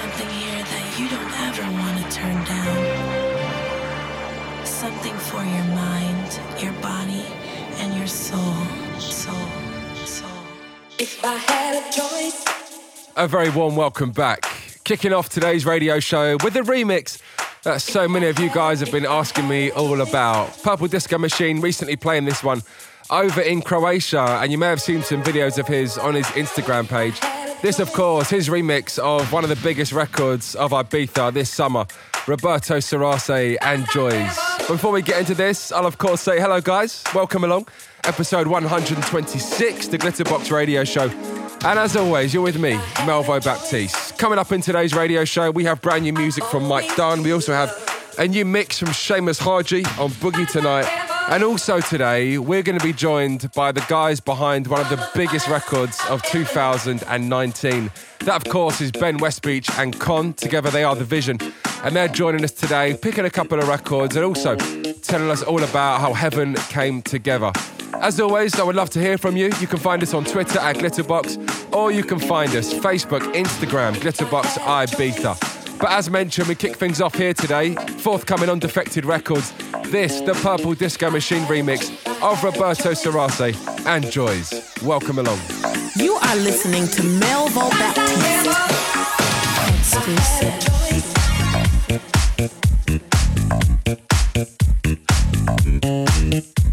something here that you don't ever want to turn down. Something for your mind, your body, and your soul. Soul. Soul. If I had a choice. A very warm welcome back. Kicking off today's radio show with a remix that so many of you guys have been asking me all about. Purple Disco Machine recently playing this one over in Croatia, and you may have seen some videos of his on his Instagram page. This, of course, his remix of one of the biggest records of Ibiza this summer, Roberto Surace and Joys. Before we get into this, I'll of course say hello, guys. Welcome along. Episode 126, the Glitterbox Radio Show. And as always, you're with me, Melvo Baptiste. Coming up in today's radio show, we have brand new music from Mike Dunn. We also have a new mix from Seamus Haji on Boogie Tonight. And also today, we're going to be joined by the guys behind one of the biggest records of 2019. That, of course, is Ben Westbeach and Kon. Together, they are The Vision. And they're joining us today, picking a couple of records and also telling us all about how heaven came together. As always, I would love to hear from you. You can find us on Twitter at Glitterbox, or you can find us Facebook, Instagram, Glitterbox Ibiza. But as mentioned, we kick things off here today. Forthcoming on Defected Records, this, the Purple Disco Machine remix of Roberto Surace and Joys. Welcome along. You are listening to Melvo Baptiste. Exclusive. exclusive.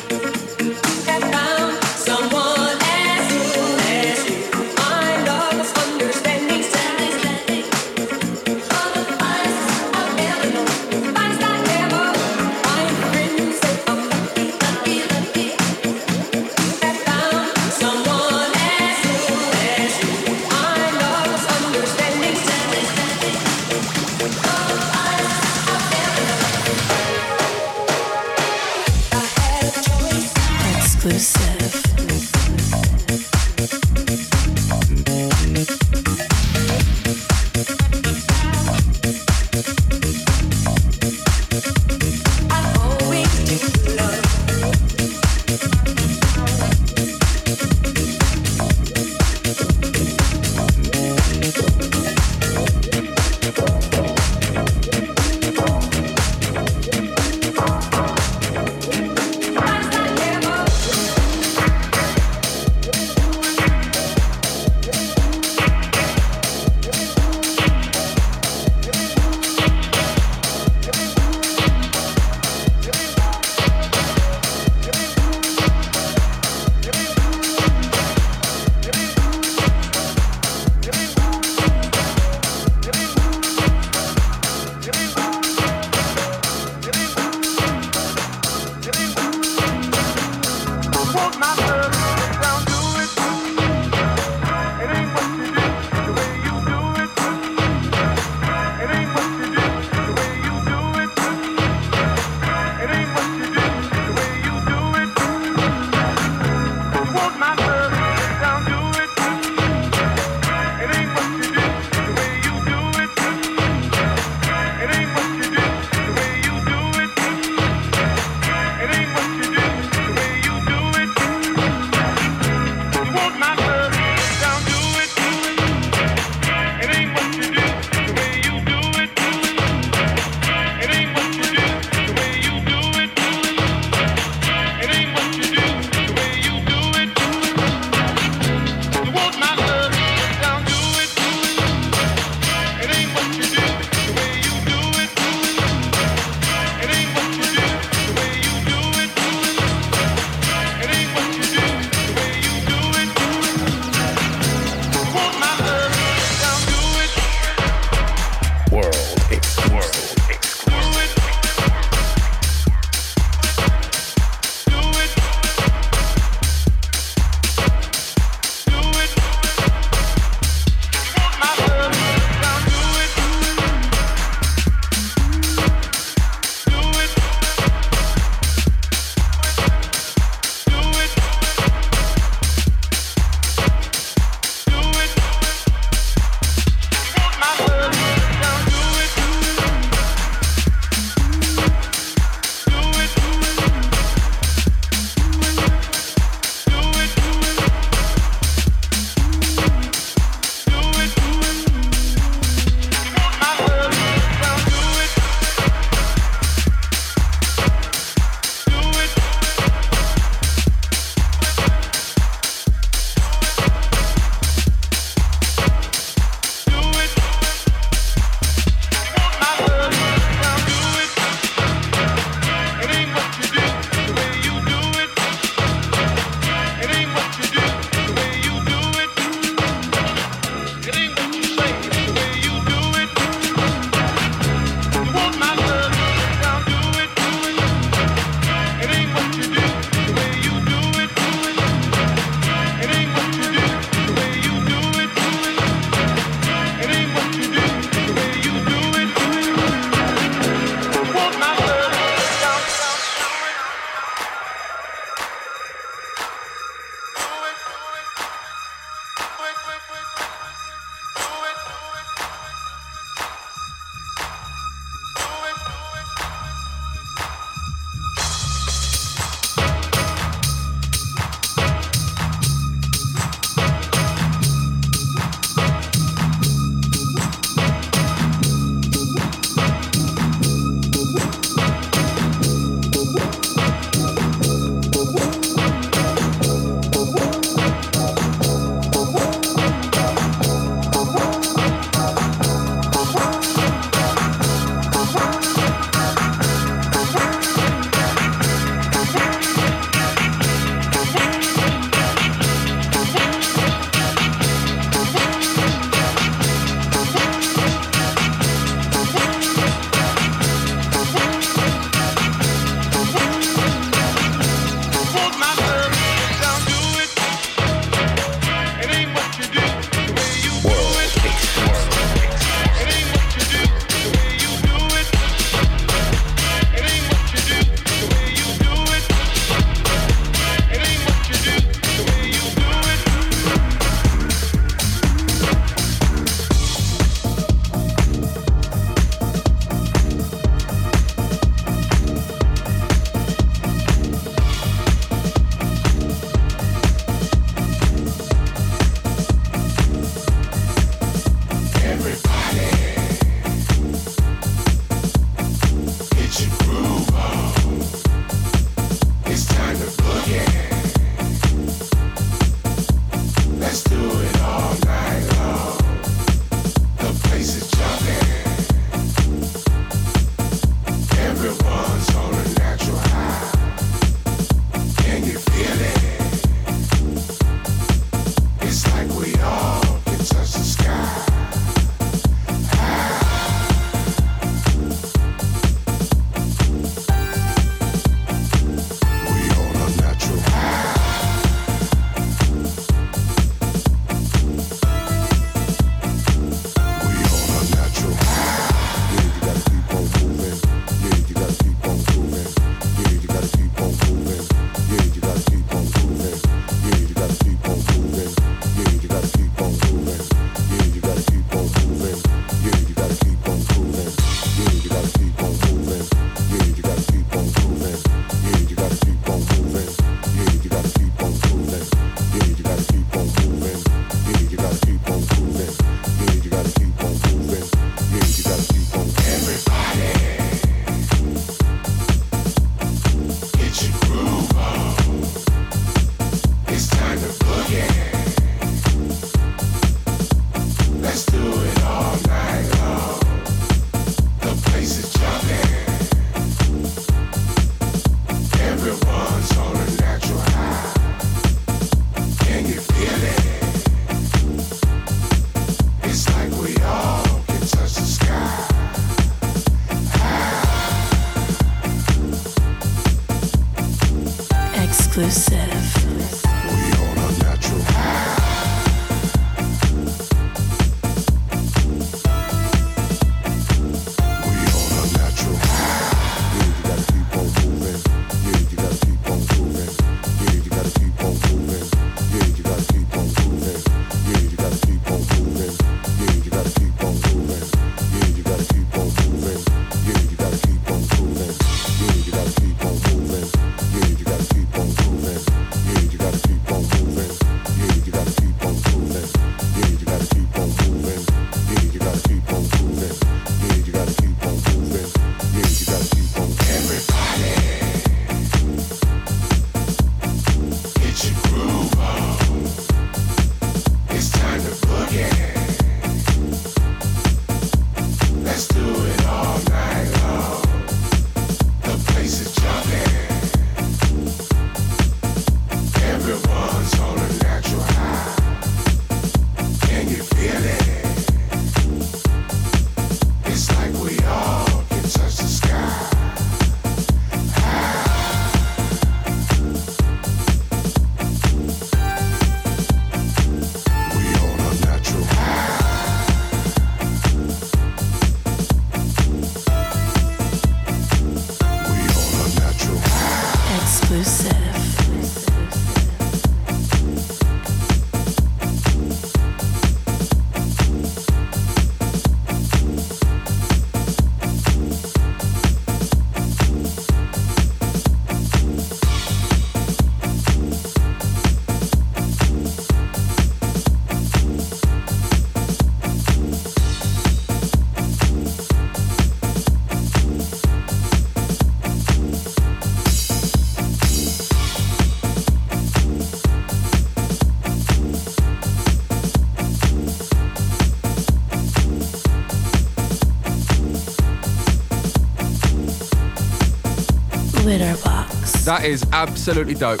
That is absolutely dope.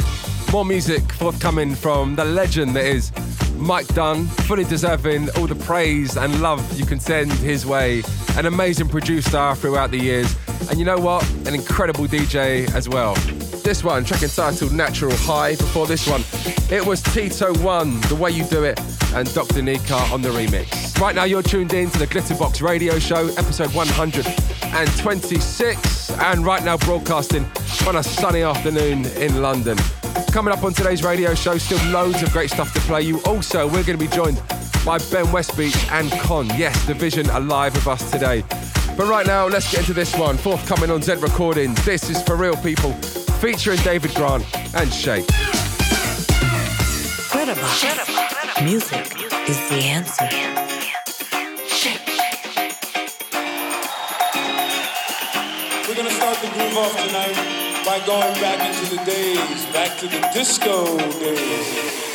More music forthcoming from the legend that is Mike Dunn, fully deserving all the praise and love you can send his way. An amazing producer throughout the years. And you know what? An incredible DJ as well. This one, track entitled Natural High. Before this one, it was Tito One, The Way You Do It, and Dr. Nika on the remix. Right now, you're tuned in to the Glitterbox Radio Show, episode 126, and right now broadcasting on a sunny afternoon in London. Coming up on today's radio show, still loads of great stuff to play you. Also, we're going to be joined by Ben Westbeach and Kon. Yes, the vision alive with us today. But right now, let's get into this one. Forthcoming on Z Recordings. This is For Real People, featuring David Grant and Shake. Music is the answer. Start the groove off tonight by going back into the days, back to the disco days.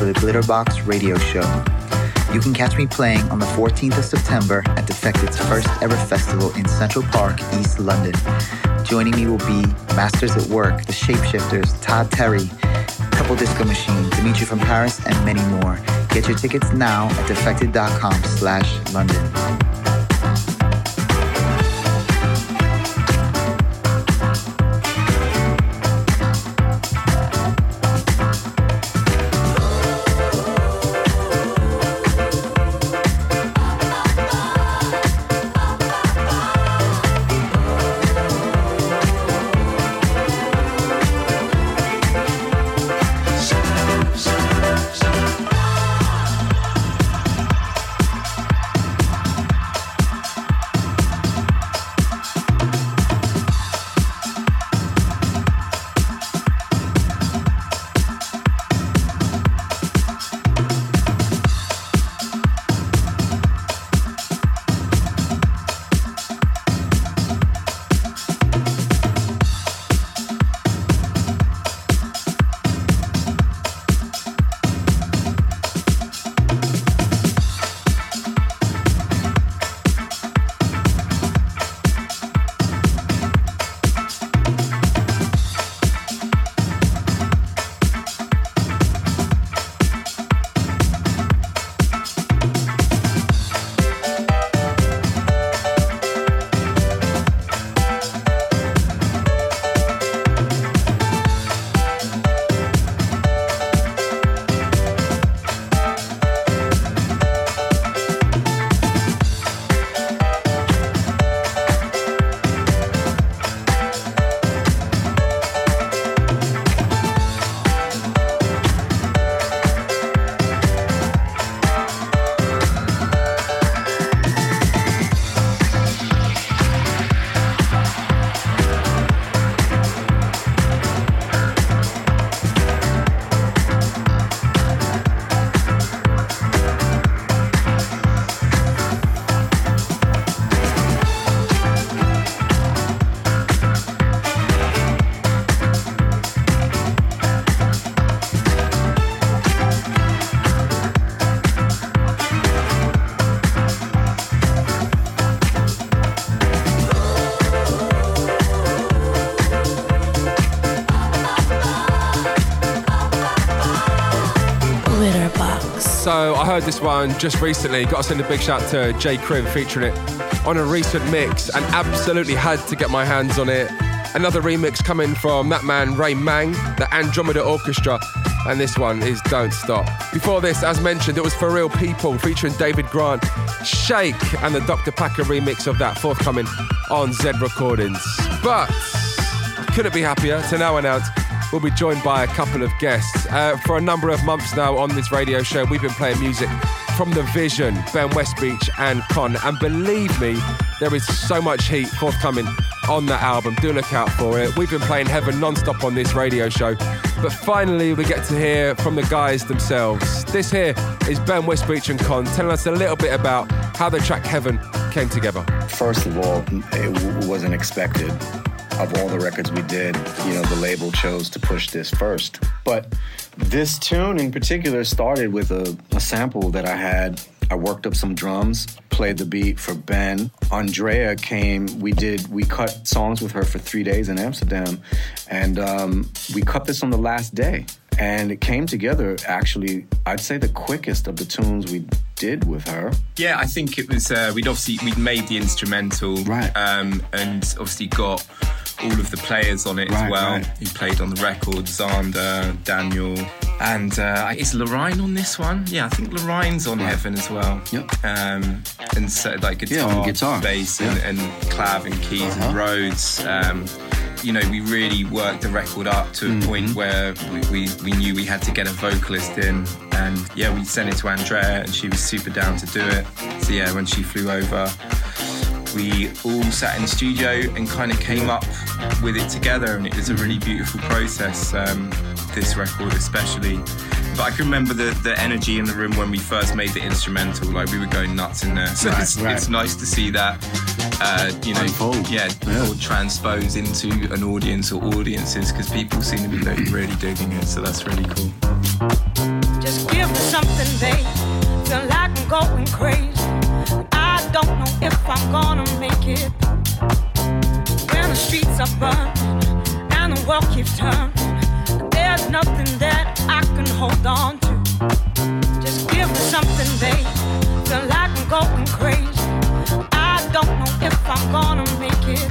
Into the Glitterbox radio show. You can catch me playing on the 14th of September at Defected's first ever festival in Central Park, East London. Joining me will be Masters at Work, The Shapeshifters, Todd Terry, Purple Disco Machine, Dimitri from Paris, and many more. Get your tickets now at defected.com slash London. Heard this one just recently. Got to send a big shout to JKriv featuring it on a recent mix and absolutely had to get my hands on it. Another remix coming from that man Ray Mang, the Andromeda Orchestra, and this one is Don't Stop. Before this, as mentioned, it was For Real People featuring David Grant, Shake, and the Dr. Packer remix of that forthcoming on Z Recordings. But couldn't be happier to now announce we'll be joined by a couple of guests. Uh, for a number of months now on this radio show, we've been playing music from The Vision, Ben Westbeach, and Kon. And believe me, there is so much heat forthcoming on that album. Do look out for it. We've been playing Heaven non-stop on this radio show. But finally, we get to hear from the guys themselves. This here is Ben Westbeach and Kon telling us a little bit about how the track Heaven came together. First of all, it wasn't expected of all the records we did, you know, the label chose to push this first. But this tune in particular started with a, a sample that I had. I worked up some drums, played the beat for Ben. Andrea came, we did, we cut songs with her for three days in Amsterdam, and um, we cut this on the last day. And it came together actually, I'd say the quickest of the tunes we did with her. Yeah, I think it was, uh, we'd obviously, we'd made the instrumental. Right. Um, and obviously got all of the players on it right, as well. Right. Who played on the record, Xander, Daniel, and uh, is Lorraine on this one? Yeah, I think Lorraine's on right. Heaven as well. Yep. Um, and so like guitar, yeah, guitar. bass, yeah. and, and, clav and keys uh-huh. and Rhodes. Um, you know, we really worked the record up to a mm-hmm. point where we, we, we, knew we had to get a vocalist in. And yeah, we sent it to Andrea and she was super down to do it. So yeah, when she flew over, we all sat in the studio and kind of came up with it together, and it was a really beautiful process. Um, this record, especially but I can remember the, the energy in the room when we first made the instrumental. Like we were going nuts in there. So Right, it's, right. it's nice to see that, uh, you know, Unfold. yeah, Yeah. or transpose into an audience or audiences because people seem to be like, really digging it. So that's really cool. Just give me something, babe. Feel like I'm going crazy. I don't know if I'm gonna make it. When the streets are burning and the world keeps turning, there's nothing that I can hold on to. Just give me something, babe. Like I'm going crazy. I don't know if I'm gonna make it.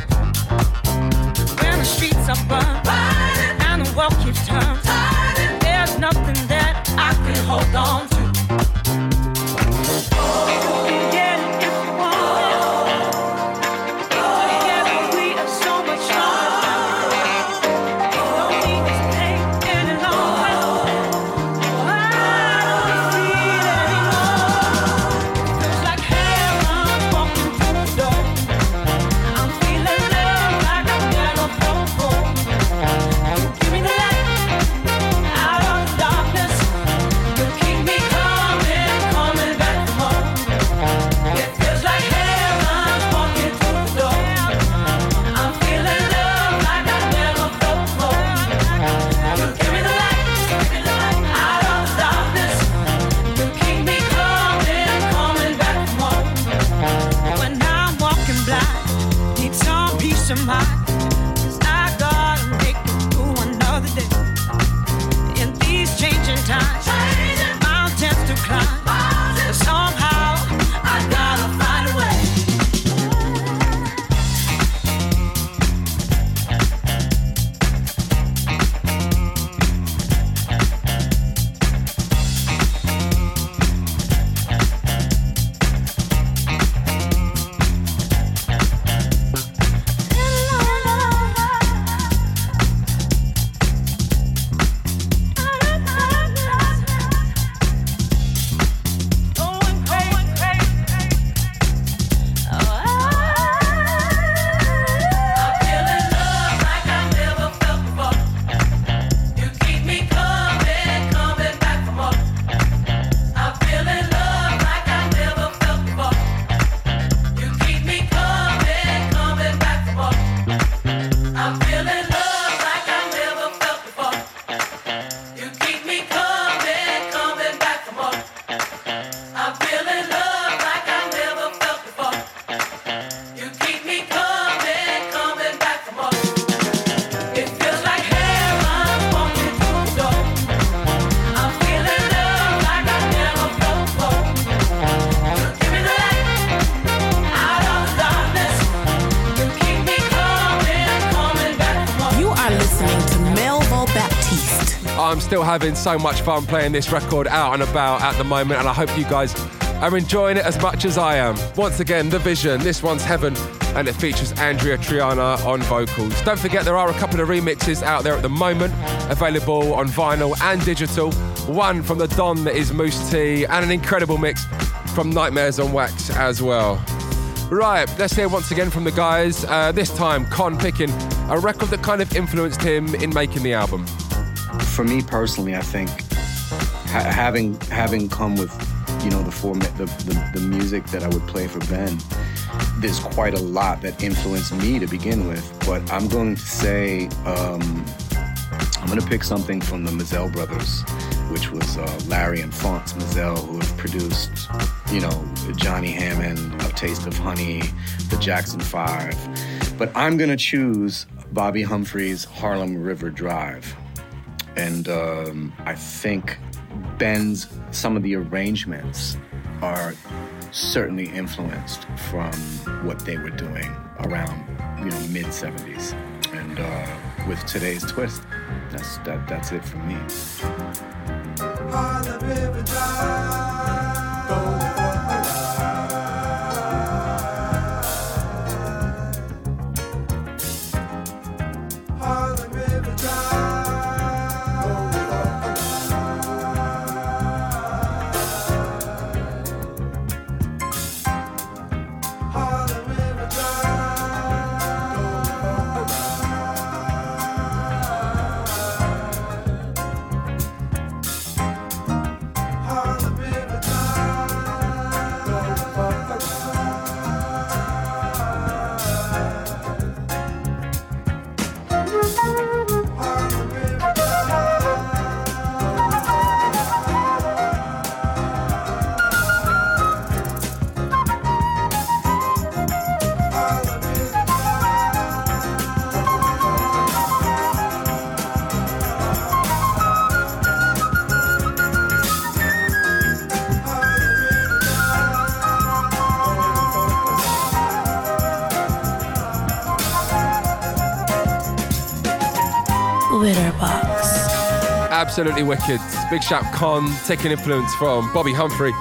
When the streets are burning and the world keeps turning, there's nothing that I can hold on to. Still having so much fun playing this record out and about at the moment, and I hope you guys are enjoying it as much as I am. Once again, The Vision. This one's Heaven, and it features Andrea Triana on vocals. Don't forget, there are a couple of remixes out there at the moment, available on vinyl and digital. One from the Don that is Mousse T, and an incredible mix from Nightmares on Wax as well. Right, let's hear once again from the guys. Uh, this time, Kon picking a record that kind of influenced him in making the album. For me personally, I think ha- having having come with you know the format, the, the the music that I would play for Ben, there's quite a lot that influenced me to begin with. But I'm going to say um, I'm going to pick something from the Mizell brothers, which was uh, Larry and Fonce Mizell, who have produced, you know, Johnny Hammond, A Taste of Honey, The Jackson Five. But I'm going to choose Bobbi Humphrey's Harlem River Drive. And um, I think Ben's, some of the arrangements are certainly influenced from what they were doing around, you know, mid 70s. And uh, with today's twist, that's that. That's it for me. Absolutely wicked. Big shout Kon, taking influence from Bobbi Humphrey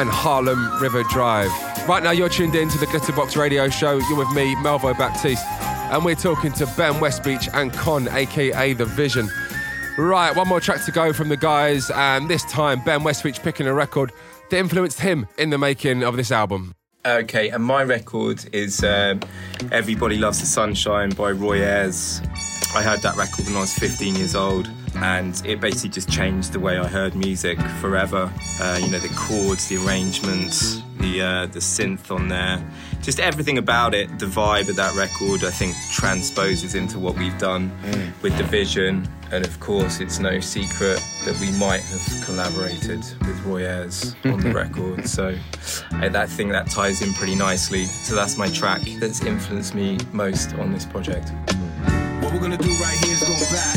and Harlem River Drive. Right now, you're tuned in to the Glitterbox Radio Show. You're with me, Melvo Baptiste, and we're talking to Ben Westbeach and Kon, aka The Vision. Right, one more track to go from the guys, and this time Ben Westbeach picking a record that influenced him in the making of this album. Okay, and my record is um, Everybody Loves the Sunshine by Roy Ayers. I heard that record when I was 15 years old, and it basically just changed the way I heard music forever. Uh, you know, the chords, the arrangements, the uh, the synth on there, just everything about it. The vibe of that record, I think, transposes into what we've done with Division, and of course, it's no secret that we might have collaborated with Roy Ayers on the record. So uh, that thing that ties in pretty nicely. So that's my track that's influenced me most on this project. What we're gonna do right here is go back,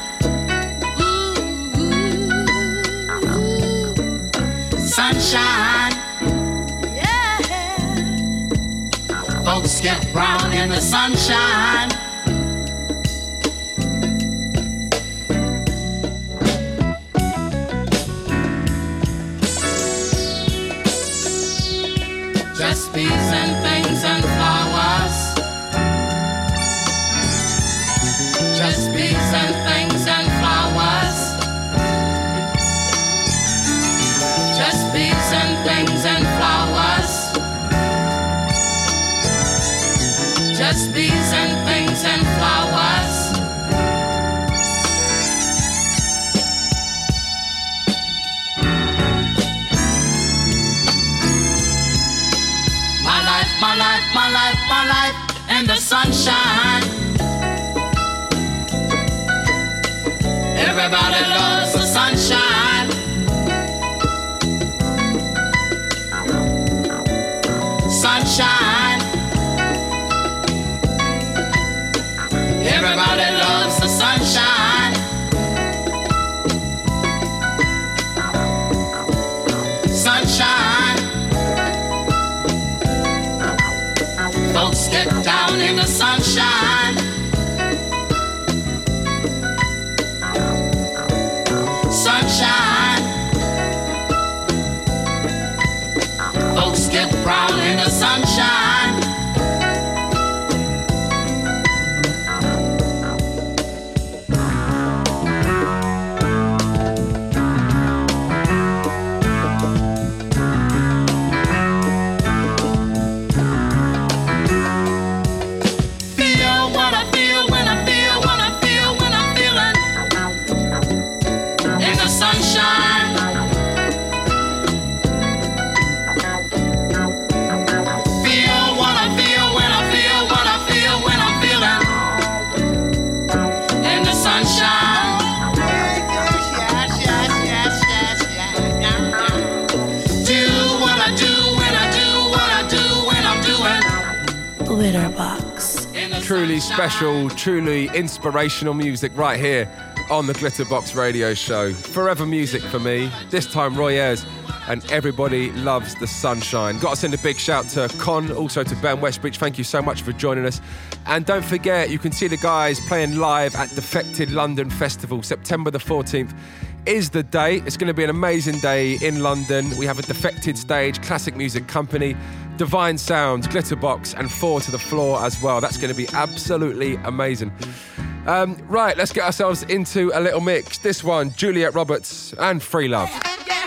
Sunshine. Folks get brown in the sunshine. Just bees and things and flowers. Just bees and Just bees and things and flowers. Special, truly inspirational music right here on the Glitterbox Radio Show. Forever music for me. This time, Roy Ayers and everybody loves the sunshine. Got to send a big shout to Kon, also to Ben Westbeach. Thank you so much for joining us. And don't forget, you can see the guys playing live at Defected London Festival, September the 14th. Is the date. It's going to be an amazing day in London. We have a defected stage, classic music company, Divine Sounds, Glitterbox, and Four to the Floor as well. That's going to be absolutely amazing. Um, right, let's get ourselves into a little mix. This one, Juliet Roberts and Free Love. Yeah,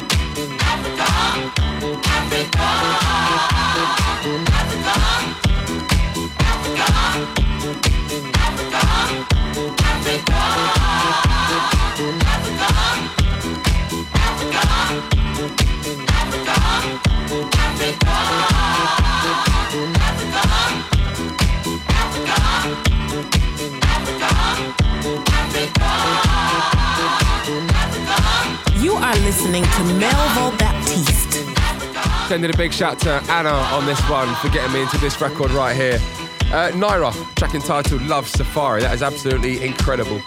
Africa, Africa, Africa. Listening to Melvo Baptiste. Sending a big shout to Anna on this one for getting me into this record right here. Uh, Naira, track entitled Love Safari. That is absolutely incredible.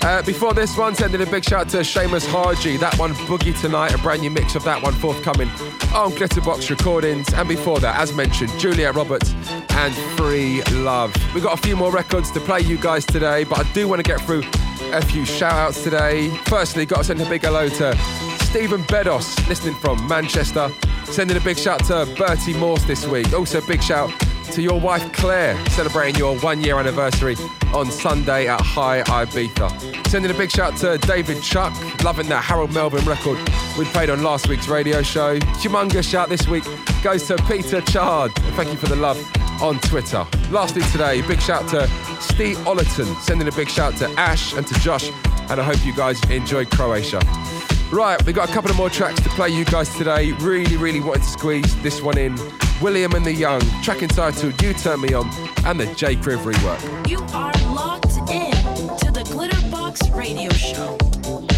Uh, before this one, sending a big shout to Seamus Haji. That one, Boogie Tonight, a brand new mix of that one forthcoming on Glitterbox Recordings. And before that, as mentioned, Juliet Roberts and Free Love. We've got a few more records to play you guys today, but I do want to get through a few shout outs today. Firstly, got to send a big hello to Stephen Bedos, listening from Manchester. Sending a big shout to Bertie Morse this week. Also, big shout to your wife Claire, celebrating your one year anniversary on Sunday at High Ibiza. Sending a big shout to David Chuck, loving that Harold Melvin record we played on last week's radio show. Humongous shout this week goes to Peter Chard. Thank you for the love on Twitter. Lastly today, big shout to Steve Ollerton, sending a big shout to Ash and to Josh, and I hope you guys enjoyed Croatia. Right, we've got a couple of more tracks to play you guys today. Really, really wanted to squeeze this one in. William and the Young, track entitled You Turn Me On, and the JKriv rework. You are locked in to the Glitterbox Radio Show.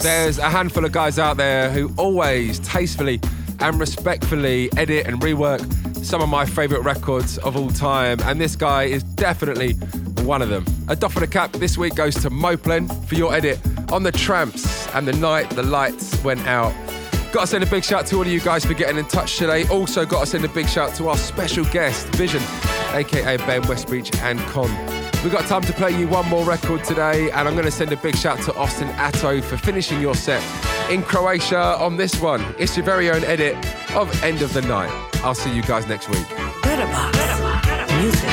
There's a handful of guys out there who always tastefully and respectfully edit and rework some of my favourite records of all time, and this guy is definitely one of them. A doff of the cap this week goes to Moplen for your edit on the Trammps and the night the lights went out. Got to send a big shout to all of you guys for getting in touch today. Also, got to send a big shout to our special guest, Vision, aka Ben Westbeach and Kon. We've got time to play you one more record today, and I'm going to send a big shout to Austin Atto for finishing your set in Croatia on this one. It's your very own edit of End of the Night. I'll see you guys next week. Music